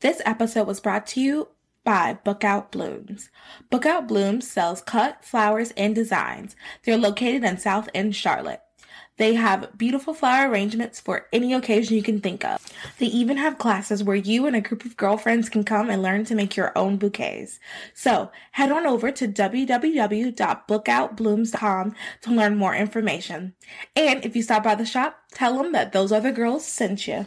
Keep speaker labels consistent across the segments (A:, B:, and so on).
A: This episode was brought to you by Bookout Blooms. Bookout Blooms sells cut, flowers, and designs. They're located in South End, Charlotte. They have beautiful flower arrangements for any occasion you can think of. They even have classes where you and a group of girlfriends can come and learn to make your own bouquets. So head on over to www.bookoutblooms.com to learn more information. And if you stop by the shop, tell them that those other girls sent you.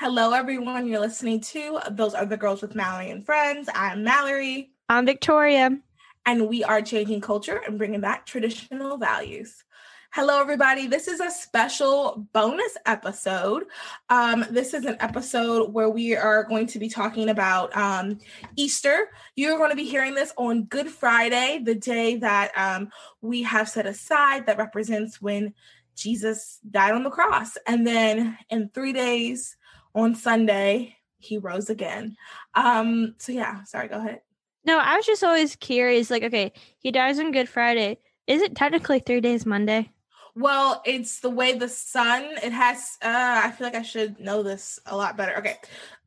A: Hello, everyone. You're listening to Those Other Girls with Mallory and Friends. I'm Mallory.
B: I'm Victoria.
A: And we are changing culture and bringing back traditional values. Hello, everybody. This is a special bonus episode. Um, this is an episode where we are going to be talking about um, Easter. You're going to be hearing this on Good Friday, the day that um, we have set aside that represents when Jesus died on the cross. And then in three days, on Sunday, he rose again. Um, so yeah, sorry, go ahead.
B: No, I was just always curious, like, okay, he dies on Good Friday. Is it technically three days Monday?
A: Well, it's the way the sun, it has uh I feel like I should know this a lot better. Okay.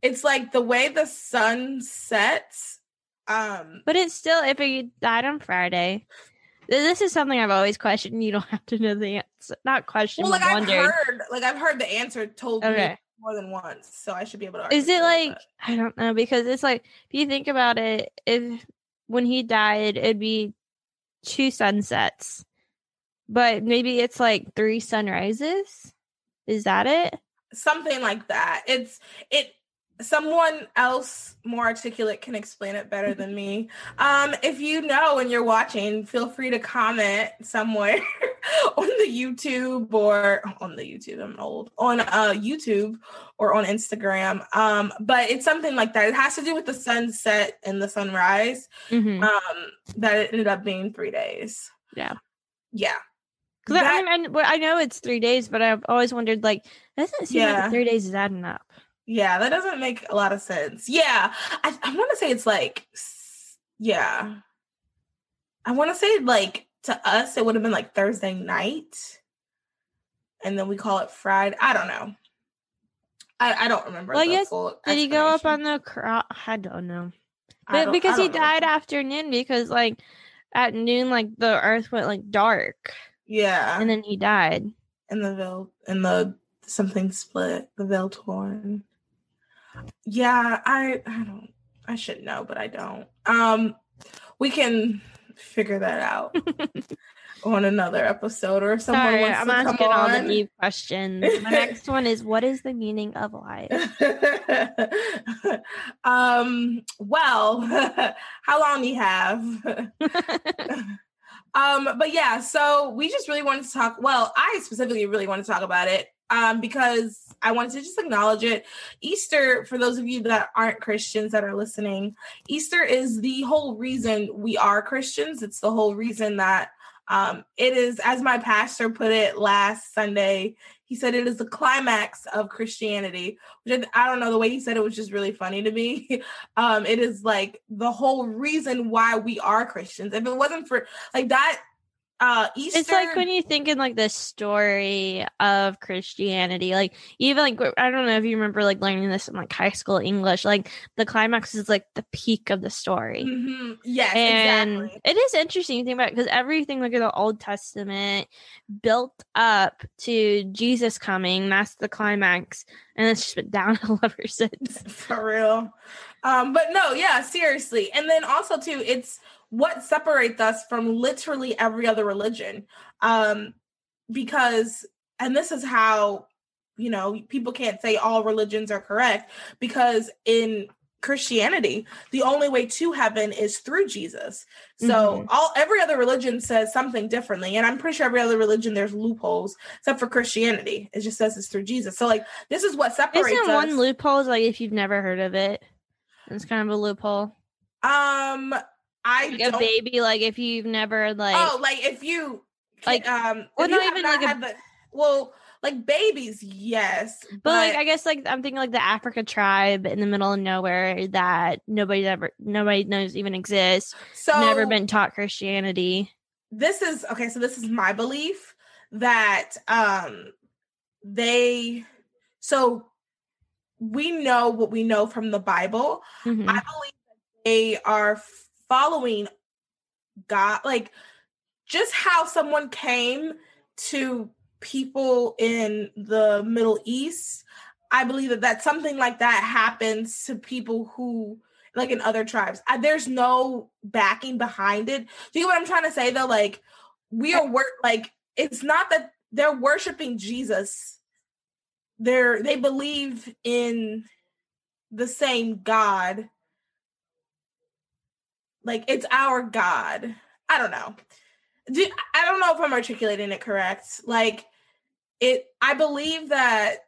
A: It's like the way the sun sets. Um
B: But it's still if he died on Friday. This is something I've always questioned. You don't have to know the answer. Not question.
A: Well, like I've
B: wondered.
A: heard, like I've heard the answer told
B: Okay.
A: me more than once, so I should be able to.
B: Is it like I don't know because it's like if you think about it, if when he died, it'd be two sunsets, but maybe it's like three sunrises. Is that it?
A: something like that? It's it. Someone else more articulate can explain it better than me. Um, if you know and you're watching, feel free to comment somewhere on the YouTube or on the YouTube. I'm old on uh YouTube or on Instagram. Um, but it's something like that. It has to do with the sunset and the sunrise.
B: Mm-hmm.
A: Um, that it ended up being three days.
B: Yeah.
A: Yeah. That-
B: I, mean, I know it's three days, but I've always wondered, like, doesn't seem
A: Yeah.
B: like three days is adding up.
A: Yeah, that doesn't make a lot of sense. Yeah, I, I want to say it's like, yeah, I want to say like to us it would have been like Thursday night, and then we call it Friday. I don't know. I, I don't remember.
B: Well,
A: the
B: yes,
A: full
B: Did he go up on the cross? I don't know. But
A: don't-
B: because he
A: know.
B: died after noon, because like at noon, like the earth went like dark,
A: Yeah,
B: and then he died.
A: and the veil and the something split, the veil torn. Yeah, I I don't I should know, but I don't. Um we can figure that out on another episode or if someone
B: Sorry,
A: wants
B: I'm
A: to come
B: asking all the
A: on.
B: deep questions. The next one is, what is the meaning of life?
A: um well how long do you have um but yeah so we just really wanted to talk well i specifically really want to talk about it um because i wanted to just acknowledge it. Easter for those of you that aren't christians that are listening easter is the whole reason we are christians. It's the whole reason that um it is as my pastor put it last sunday he said it is the climax of christianity which I, I don't know the way he said it was just really funny to me. Um it is like the whole reason why we are christians. If it wasn't for like that uh easter
B: It's like when you think in like the story of Christianity, like even like I don't know if you remember like learning this in like high school English, like the climax is like the peak of the story.
A: Mhm. yes
B: and
A: exactly
B: it is interesting to think about because everything like in the Old Testament built up to Jesus coming. That's the climax, and it's just been downhill ever since.
A: for real um but no yeah seriously and then also too it's what separates us from literally every other religion um because and this is how you know, people can't say all religions are correct because in Christianity, the only way to heaven is through Jesus. So
B: Mhm.
A: all every other religion says something differently, and I'm pretty sure every other religion there's loopholes except for Christianity. It just says it's through Jesus. So like this is what separates
B: Isn't
A: us.
B: one loophole is like if you've never heard of it? It's kind of a loophole.
A: um, I
B: Like a baby, like if you've never like
A: oh, like if you
B: Like-
A: um,
B: well, not even
A: not
B: like a-
A: the well, like babies, yes, but,
B: But like I guess like I'm thinking like the Africa tribe in the middle of nowhere that nobody ever nobody knows even exists.
A: so
B: never been taught Christianity.
A: this is okay so this is my belief that um they so we know what we know from the bible
B: Mhm.
A: i believe that they are following god like just how someone came to people in the middle east i believe that that something like that happens to people who like in other tribes. I, there's no backing behind it. Do you know what i'm trying to say though? Like we are work like it's not that they're worshiping jesus. They're they believe in the same god like it's our god i don't know Do, i don't know if i'm articulating it correct like it i believe that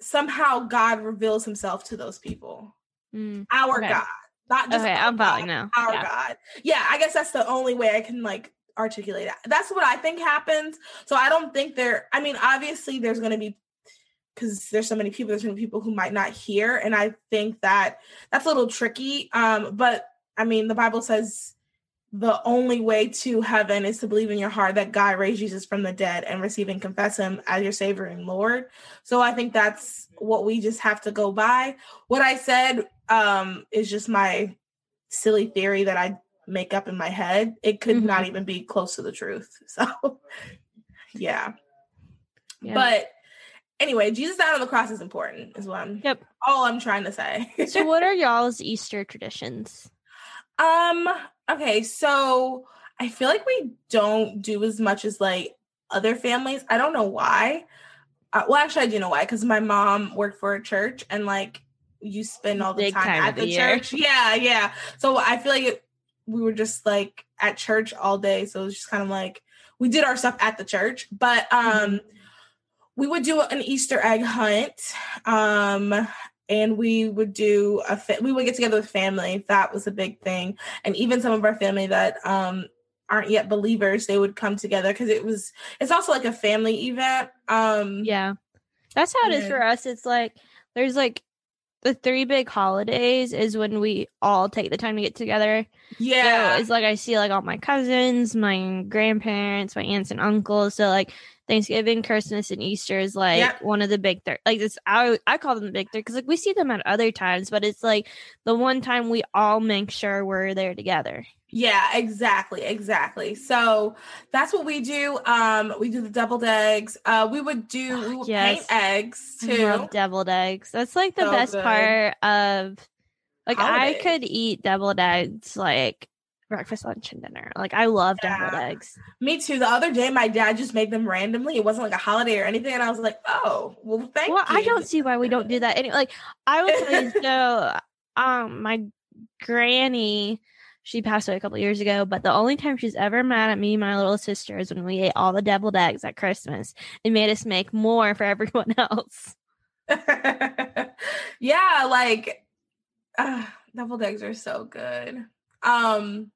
A: somehow god reveals himself to those people
B: Mm.
A: our
B: Okay.
A: god not just
B: Okay,
A: our
B: I'm following
A: God,
B: now.
A: our
B: Yeah.
A: god yeah i guess that's the only way i can like articulate it that's what i think happens so i don't think there i mean obviously there's going to be because there's so many people there's going to be people who might not hear and i think that that's a little tricky um but i mean the bible says the only way to heaven is to believe in your heart that god raised jesus from the dead and receive and confess him as your savior and lord so i think that's what we just have to go by what i said um is just my silly theory that i make up in my head it could
B: Mhm.
A: not even be close to the truth so yeah
B: Yeah.
A: but anyway, Jesus died on the cross is important, is what I'm
B: Yep.
A: all I'm trying to say.
B: so what are y'all's Easter traditions?
A: Um, okay, so I feel like we don't do as much as like other families. I don't know why. Uh, well, actually, I do know why, because my mom worked for a church and like you spend all the
B: Big
A: time,
B: time
A: at the
B: the year.
A: church. Yeah, yeah. So I feel like it, we were just like at church all day. So it was just kind of like we did our stuff at the church. But um
B: Mm-hmm.
A: we would do an Easter egg hunt. Um and we would do a fa- we would get together with family. That was a big thing. And even some of our family that um aren't yet believers, they would come together because it was it's also like a family event. Um
B: Yeah. That's how it is for us. It's like there's like the three big holidays is when we all take the time to get together.
A: yeah.
B: So it's like I see like all my cousins, my grandparents, my aunts and uncles. So like Thanksgiving, Christmas, and Easter is like
A: Yep.
B: one of the big three. Like this, I I call them the big three because like we see them at other times, but it's like the one time we all make sure we're there together.
A: Yeah, exactly, exactly. So that's what we do. Um, we do the deviled eggs. Uh, we would do we would
B: Yes.
A: paint eggs
B: I
A: too.
B: love deviled eggs. That's like the
A: So
B: best
A: good.
B: part of like I could eat deviled eggs like breakfast, lunch, and dinner. Like I love deviled eggs.
A: Me too. The other day, my dad just made them randomly. It wasn't like a holiday or anything, and I was like, "Oh, well, thank
B: well,
A: you."
B: I don't see why we don't do that. Any like I will tell you so um my granny she passed away a couple years ago, but the only time she's ever mad at me and my little sister is when we ate all the deviled eggs at Christmas and made us make more for everyone else.
A: yeah, like uh, deviled eggs are so good. Um,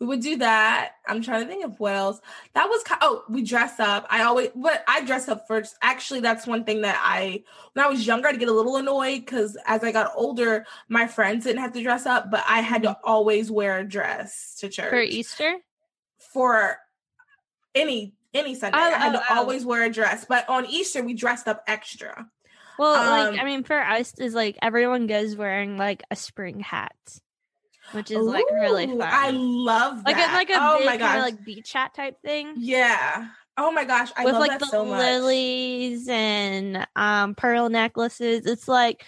A: we would do that. I'm trying to think of what else. That was oh, we dress up. I always, but I dress up first. Actually, that's one thing that I when I was younger, I'd get a little annoyed because as I got older, my friends didn't have to dress up, but I had to always wear a dress to church
B: For Easter?
A: for any any Sunday.
B: Oh,
A: I had
B: oh,
A: to
B: oh.
A: always wear a dress, but on Easter we dressed up extra.
B: Well,
A: Um,
B: like I mean, for us is like everyone goes wearing like a spring hat, which is like really fun.
A: I love
B: like
A: that.
B: a, like a
A: oh
B: big
A: my
B: kind
A: gosh,
B: of like beach hat type thing
A: yeah. Oh my gosh, I
B: with
A: love
B: like
A: that
B: the
A: so much.
B: lilies and um pearl necklaces. It's like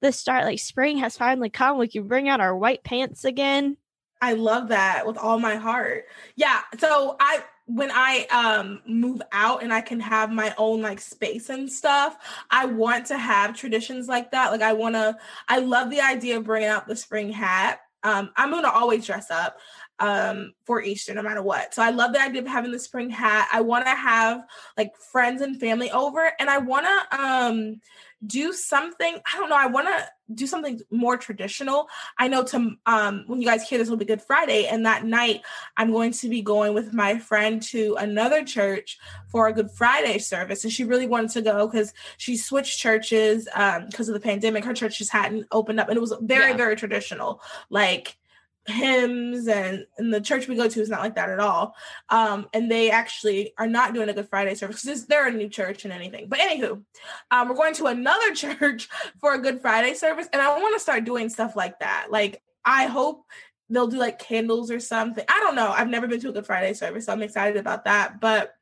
B: the start like spring has finally come. We can bring out our white pants again.
A: I love that with all my heart. Yeah. So I when I um move out and I can have my own like space and stuff, I want to have traditions like that. Like I want to I love the idea of bringing out the spring hat. Um I'm to always dress up um for Easter no matter what. So I love the idea of having the spring hat. I want to have like friends and family over and I want to um do something i don't know i want to do something more traditional i know to um when you guys hear this will be good friday and that night i'm going to be going with my friend to another church for a good friday service and she really wanted to go because she switched churches um because of the pandemic her church just hadn't opened up and it was very yeah. very traditional like hymns and, and the church we go to is not like that at all. Um, and they actually are not doing a Good Friday service because they're a new church and anything. But anywho, um, we're going to another church for a Good Friday service, and I want to start doing stuff like that. Like I hope they'll do like candles or something. I don't know. I've never been to a Good Friday service, so I'm excited about that. But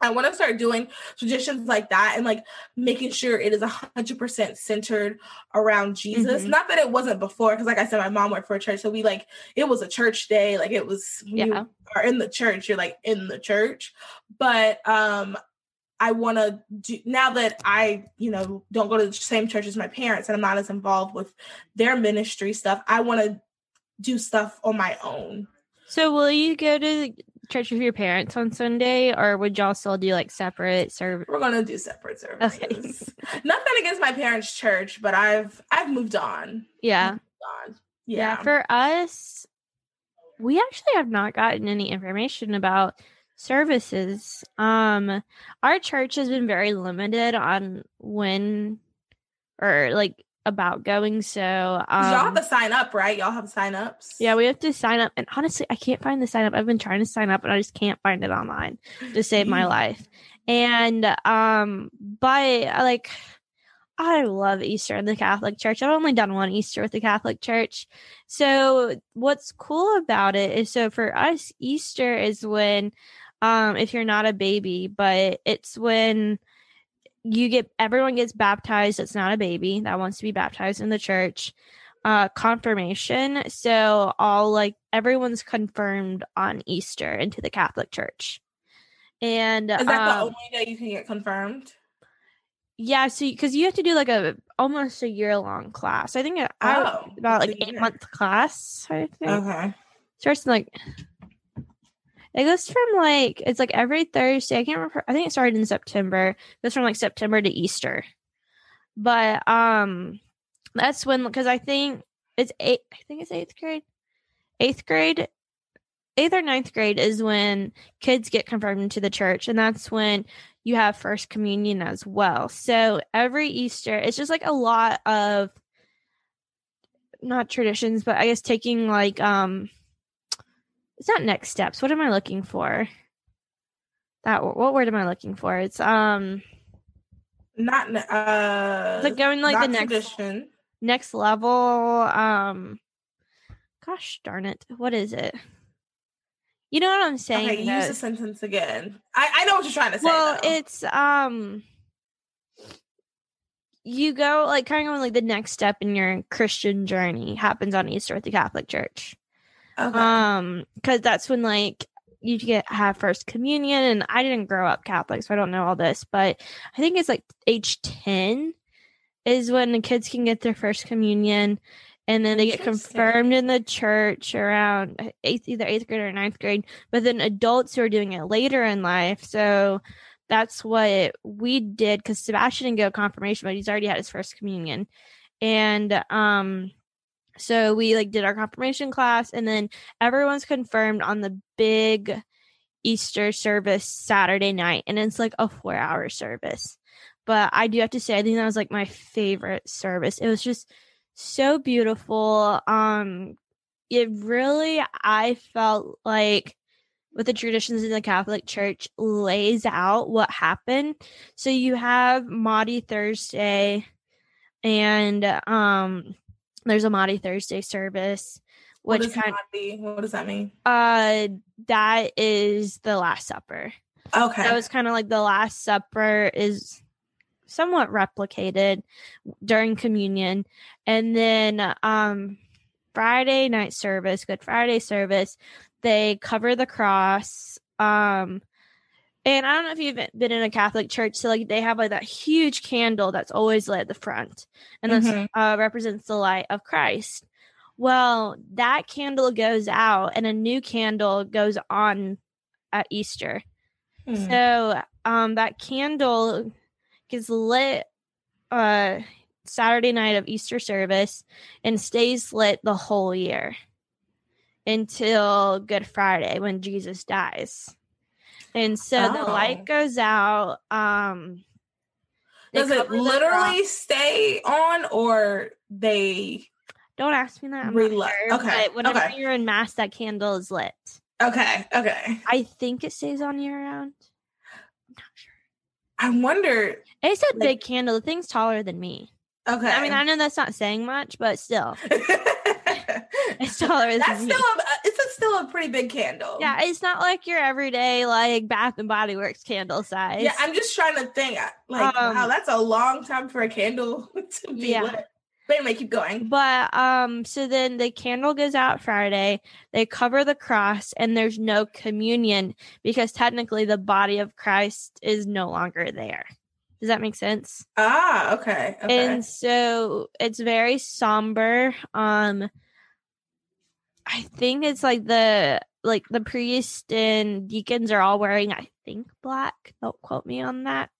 A: I want to start doing traditions like that and like making sure it is a hundred percent centered around Jesus. Mm-hmm. Not that it wasn't before, because like I said, my mom worked for a church, so we like it was a church day. Like it was, yeah. you are in the church, you're like in the church. But um, I want to do now that I, you know, don't go to the same church as my parents and I'm not as involved with their ministry stuff. I want to do stuff on my own.
B: So will you go to church with your parents on Sunday, or would y'all still do like separate service?
A: We're gonna do separate services. Okay. Nothing against my parents' church, but I've I've moved on.
B: Yeah. Moved on. Yeah. yeah. For us, we actually have not gotten any information about services. Um, our church has been very limited on when or like about going. So um,
A: y'all have to sign up, right? Y'all have sign ups.
B: Yeah, we have to sign up. And honestly, I can't find the sign up. I've been trying to sign up and I just can't find it online to save my life. And um, but like I love Easter in the Catholic Church. I've only done one Easter with the Catholic Church. So what's cool about it is so for us, Easter is when um if you're not a baby, but it's when you get everyone gets baptized. That's not a baby that wants to be baptized in the church. Uh confirmation. So all like everyone's confirmed on easter into the catholic church. And
A: is that um, the only day you can get confirmed?
B: Yeah so because you have to do like a almost a year long class. I think it, oh, about like eight month class i think. Okay. Starts in like it goes from like it's like every Thursday. I can't remember. I think it started in September. It goes from like September to Easter. But um, that's when because I think it's eight. I think it's eighth grade. Eighth grade, eighth or ninth grade is when kids get confirmed into the church, and that's when you have first communion as well. So every Easter, it's just like a lot of not traditions, but I guess taking like um it's not next steps. What am I looking for? That what word am I looking for? It's um
A: not uh
B: like going like the next tradition. next level. Um gosh darn it. What is it? You know what I'm saying?
A: Okay, use the sentence again. I, I know what you're trying to say.
B: Well, though. it's um you go like kind of like the next step in your Christian journey happens on Easter at the Catholic Church. Okay. Um, because that's when like you get have first communion, and I didn't grow up Catholic, so I don't know all this, but I think it's like age ten is when the kids can get their first communion, and then they get confirmed in the church around eighth, either eighth grade or ninth grade. But then adults who are doing it later in life, so that's what we did because Sebastian didn't go confirmation, but he's already had his first communion, and um so we like did our confirmation class and then everyone's confirmed on the big Easter service Saturday night and it's like a 4-hour service. But I do have to say I think that was like my favorite service. It was just so beautiful. Um it really I felt like with the traditions in the Catholic Church lays out what happened. So you have Maundy Thursday and um there's a Maundy Thursday service.
A: Which what kind? What does that mean?
B: Uh, that is the Last Supper.
A: Okay,
B: that was kind of like the Last Supper is somewhat replicated during communion, and then um, Friday night service, Good Friday service, they cover the cross um and I don't know if you've been in a Catholic church, so like they have like that huge candle that's always lit at the front, and that
A: Mhm.
B: uh, represents the light of Christ. Well, that candle goes out, and a new candle goes on at Easter.
A: Hmm.
B: So, um, that candle gets lit uh Saturday night of Easter service and stays lit the whole year until Good Friday when Jesus dies. And so the
A: Oh.
B: light goes out. Um,
A: Does it literally stay on or they
B: Don't ask me that. I'm
A: Relit.
B: not sure,
A: Okay,
B: But whenever
A: okay.
B: you're in mass, that candle is lit.
A: Okay, okay.
B: I think it stays on year round. I'm not sure.
A: I wonder
B: It's a
A: Like-
B: big candle. The thing's taller than me.
A: okay.
B: I mean, I know that's not saying much, but still, it's taller than
A: That's
B: me.
A: still a, still a pretty big candle.
B: yeah, it's not like your everyday like Bath and Body Works candle size.
A: Yeah, I'm just trying to think. uh, Like,
B: Um,
A: wow, that's a long time for a candle to be
B: Yeah.
A: lit. But anyway, keep going.
B: But um, so then the candle goes out Friday. They cover the cross, and there's no communion because technically the body of Christ is no longer there. Does that make sense?
A: Ah, okay. Okay.
B: And so it's very somber. Um, I think it's like the like the priest and deacons are all wearing, I think, black. Don't quote me on that.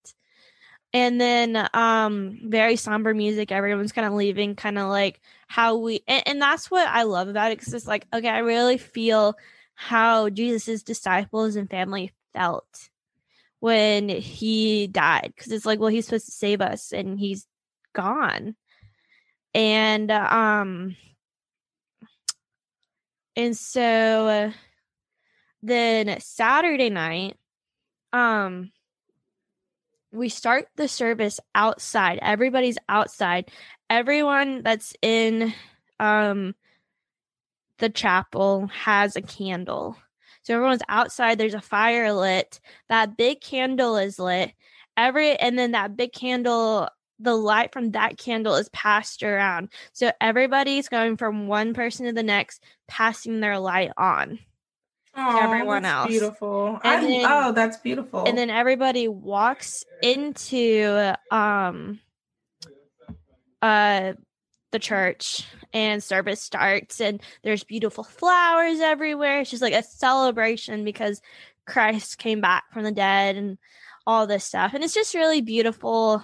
B: And then um very somber music. Everyone's kind of leaving, kind of like how we and, and that's what I love about it because it's like, okay, I really feel how Jesus's disciples and family felt when he died because it's like well he's supposed to save us and he's gone and um and so then saturday night um we start the service outside. Everybody's outside. Everyone that's in um the chapel has a candle. So everyone's outside. There's a fire lit. That big candle is lit. Every and then that big candle the light from that candle is passed around so everybody's going from one person to the next passing their light on
A: Oh,
B: everyone else.
A: Beautiful.
B: And then-
A: oh, that's beautiful.
B: and then everybody walks into um uh the church and service starts and there's beautiful flowers everywhere it's just like a celebration because christ came back from the dead and all this stuff and it's just really beautiful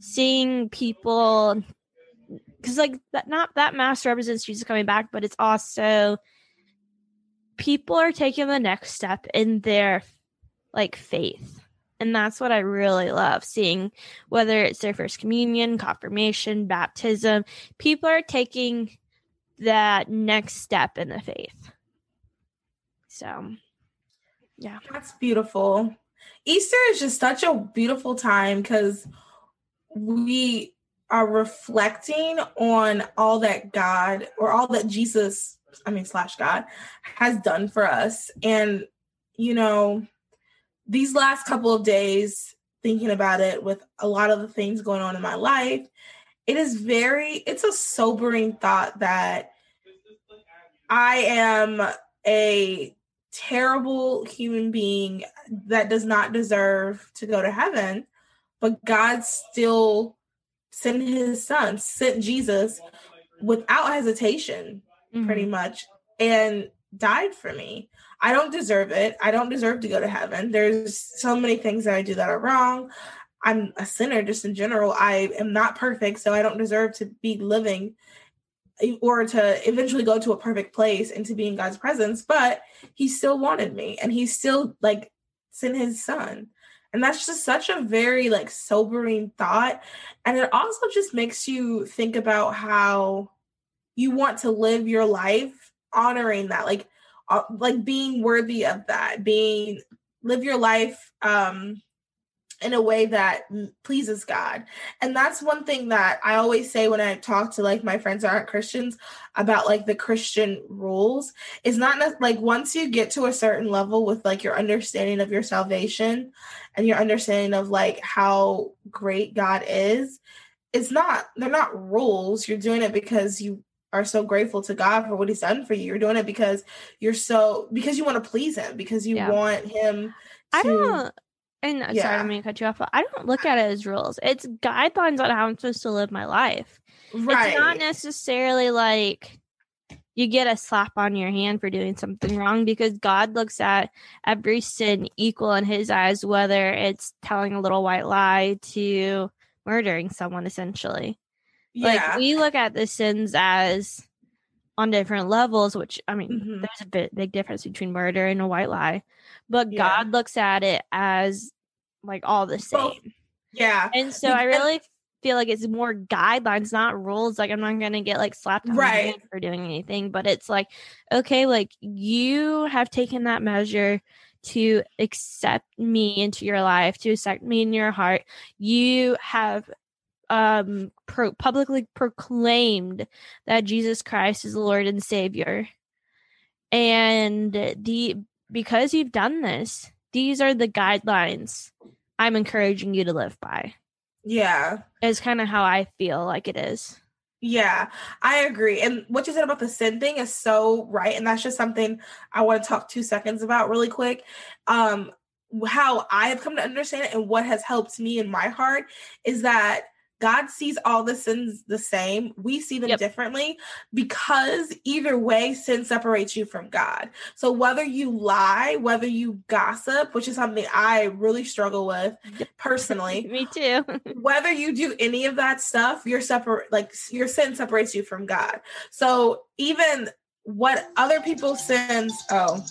B: seeing people because like that not that mass represents jesus coming back but it's also people are taking the next step in their like faith. And that's what i really love seeing whether it's their first communion confirmation baptism people are taking that next step in the faith. So yeah.
A: That's beautiful. Easter is just such a beautiful time because we are reflecting on all that God or all that Jesus, I mean, slash God, has done for us. And, you know, these last couple of days, thinking about it with a lot of the things going on in my life, it is very, it's a sobering thought that I am a terrible human being that does not deserve to go to heaven, but God still sent his son, sent Jesus without hesitation, pretty mm-hmm. much, and died for me. I don't deserve it. I don't deserve to go to heaven. There's so many things that I do that are wrong. I'm a sinner just in general. I am not perfect, so I don't deserve to be living or to eventually go to a perfect place and to be in God's presence, but he still wanted me and he still like sent his son. And that's just such a very like sobering thought. And it also just makes you think about how you want to live your life honoring that, like uh, like being worthy of that, being live your life um in a way that pleases God. And that's one thing that I always say when I talk to like my friends that aren't Christians about like the Christian rules. It's not like once you get to a certain level with like your understanding of your salvation and your understanding of like how great God is, it's not they're not rules. You're doing it because you are so grateful to God for what he's done for you. You're doing it because you're so because you want to please him, because you
B: Yeah.
A: want him to
B: I don't. And uh, sorry, I'm gonna cut you off. I don't look at it as rules. It's guidelines on how I'm supposed to live my life.
A: right.
B: It's not necessarily like you get a slap on your hand for doing something wrong because God looks at every sin equal in his eyes, whether it's telling a little white lie to murdering someone essentially.
A: yeah.
B: Like we look at the sins as on different levels, which I mean,
A: Mhm.
B: there's a bit big difference between murder and a white lie, but
A: Yeah.
B: God looks at it as like all the same.
A: Yeah.
B: And so I really feel like it's more guidelines, not rules. Like I'm not gonna get like slapped on the
A: Right.
B: for doing anything, but it's like, okay, like you have taken that measure to accept me into your life, to accept me in your heart. You have um pro- publicly proclaimed that Jesus Christ is the Lord and Savior. And the because you've done this, these are the guidelines I'm encouraging you to live by.
A: Yeah.
B: Is kind of how I feel like it is.
A: Yeah, I agree. And what you said about the sin thing is so right. And that's just something I want to talk two seconds about really quick. Um, how I have come to understand it and what has helped me in my heart is that God sees all the sins the same. We see them
B: Yep.
A: differently because either way, sin separates you from God. So whether you lie, whether you gossip, which is something I really struggle with personally,
B: Me too.
A: whether you do any of that stuff, your separate like your sin separates you from God. So even what other people's sins, oh,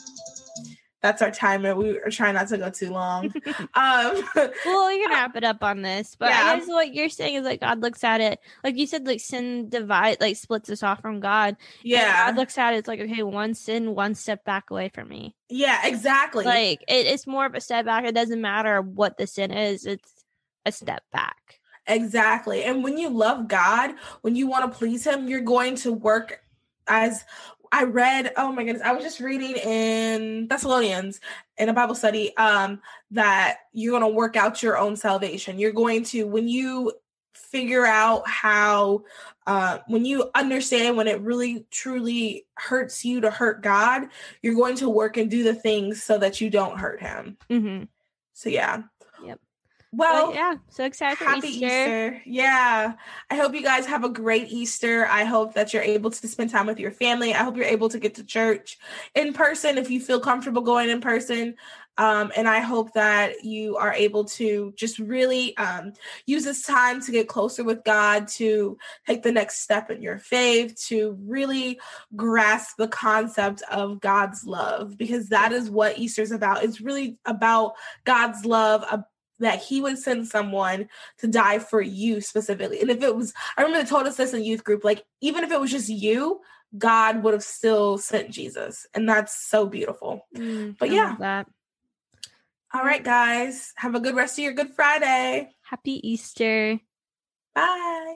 A: that's our timer. We are trying not to go too long. um
B: well, we can wrap it up on this, but
A: Yeah.
B: I guess what you're saying is like God looks at it, like you said, like sin divide, like splits us off from God. And
A: yeah.
B: God looks at it, it's like okay, one sin, one step back away from me.
A: Yeah, exactly.
B: Like it, it's more of a step back. It doesn't matter what the sin is; it's a step back.
A: Exactly. And when you love God, when you want to please Him, you're going to work as I read. Oh my goodness. I was just reading in Thessalonians in a Bible study um, that you're going to work out your own salvation. You're going to, when you figure out how, uh, when you understand when it really truly hurts you to hurt God, you're going to work and do the things so that you don't hurt Him.
B: Mm-hmm.
A: So, yeah. Well,
B: But yeah, so excited for
A: Happy
B: Easter.
A: Easter. Yeah. I hope you guys have a great Easter. I hope that you're able to spend time with your family. I hope you're able to get to church in person if you feel comfortable going in person. Um, and I hope that you are able to just really um, use this time to get closer with God, to take the next step in your faith, to really grasp the concept of God's love, because that is what Easter is about. It's really about God's love, that He would send someone to die for you specifically. And if it was, I remember they told us this in youth group, like even if it was just you, God would have still sent Jesus. And that's so beautiful.
B: Mm,
A: But
B: I
A: yeah.
B: that.
A: All right, guys. Have a good rest of your Good Friday.
B: Happy Easter.
A: Bye.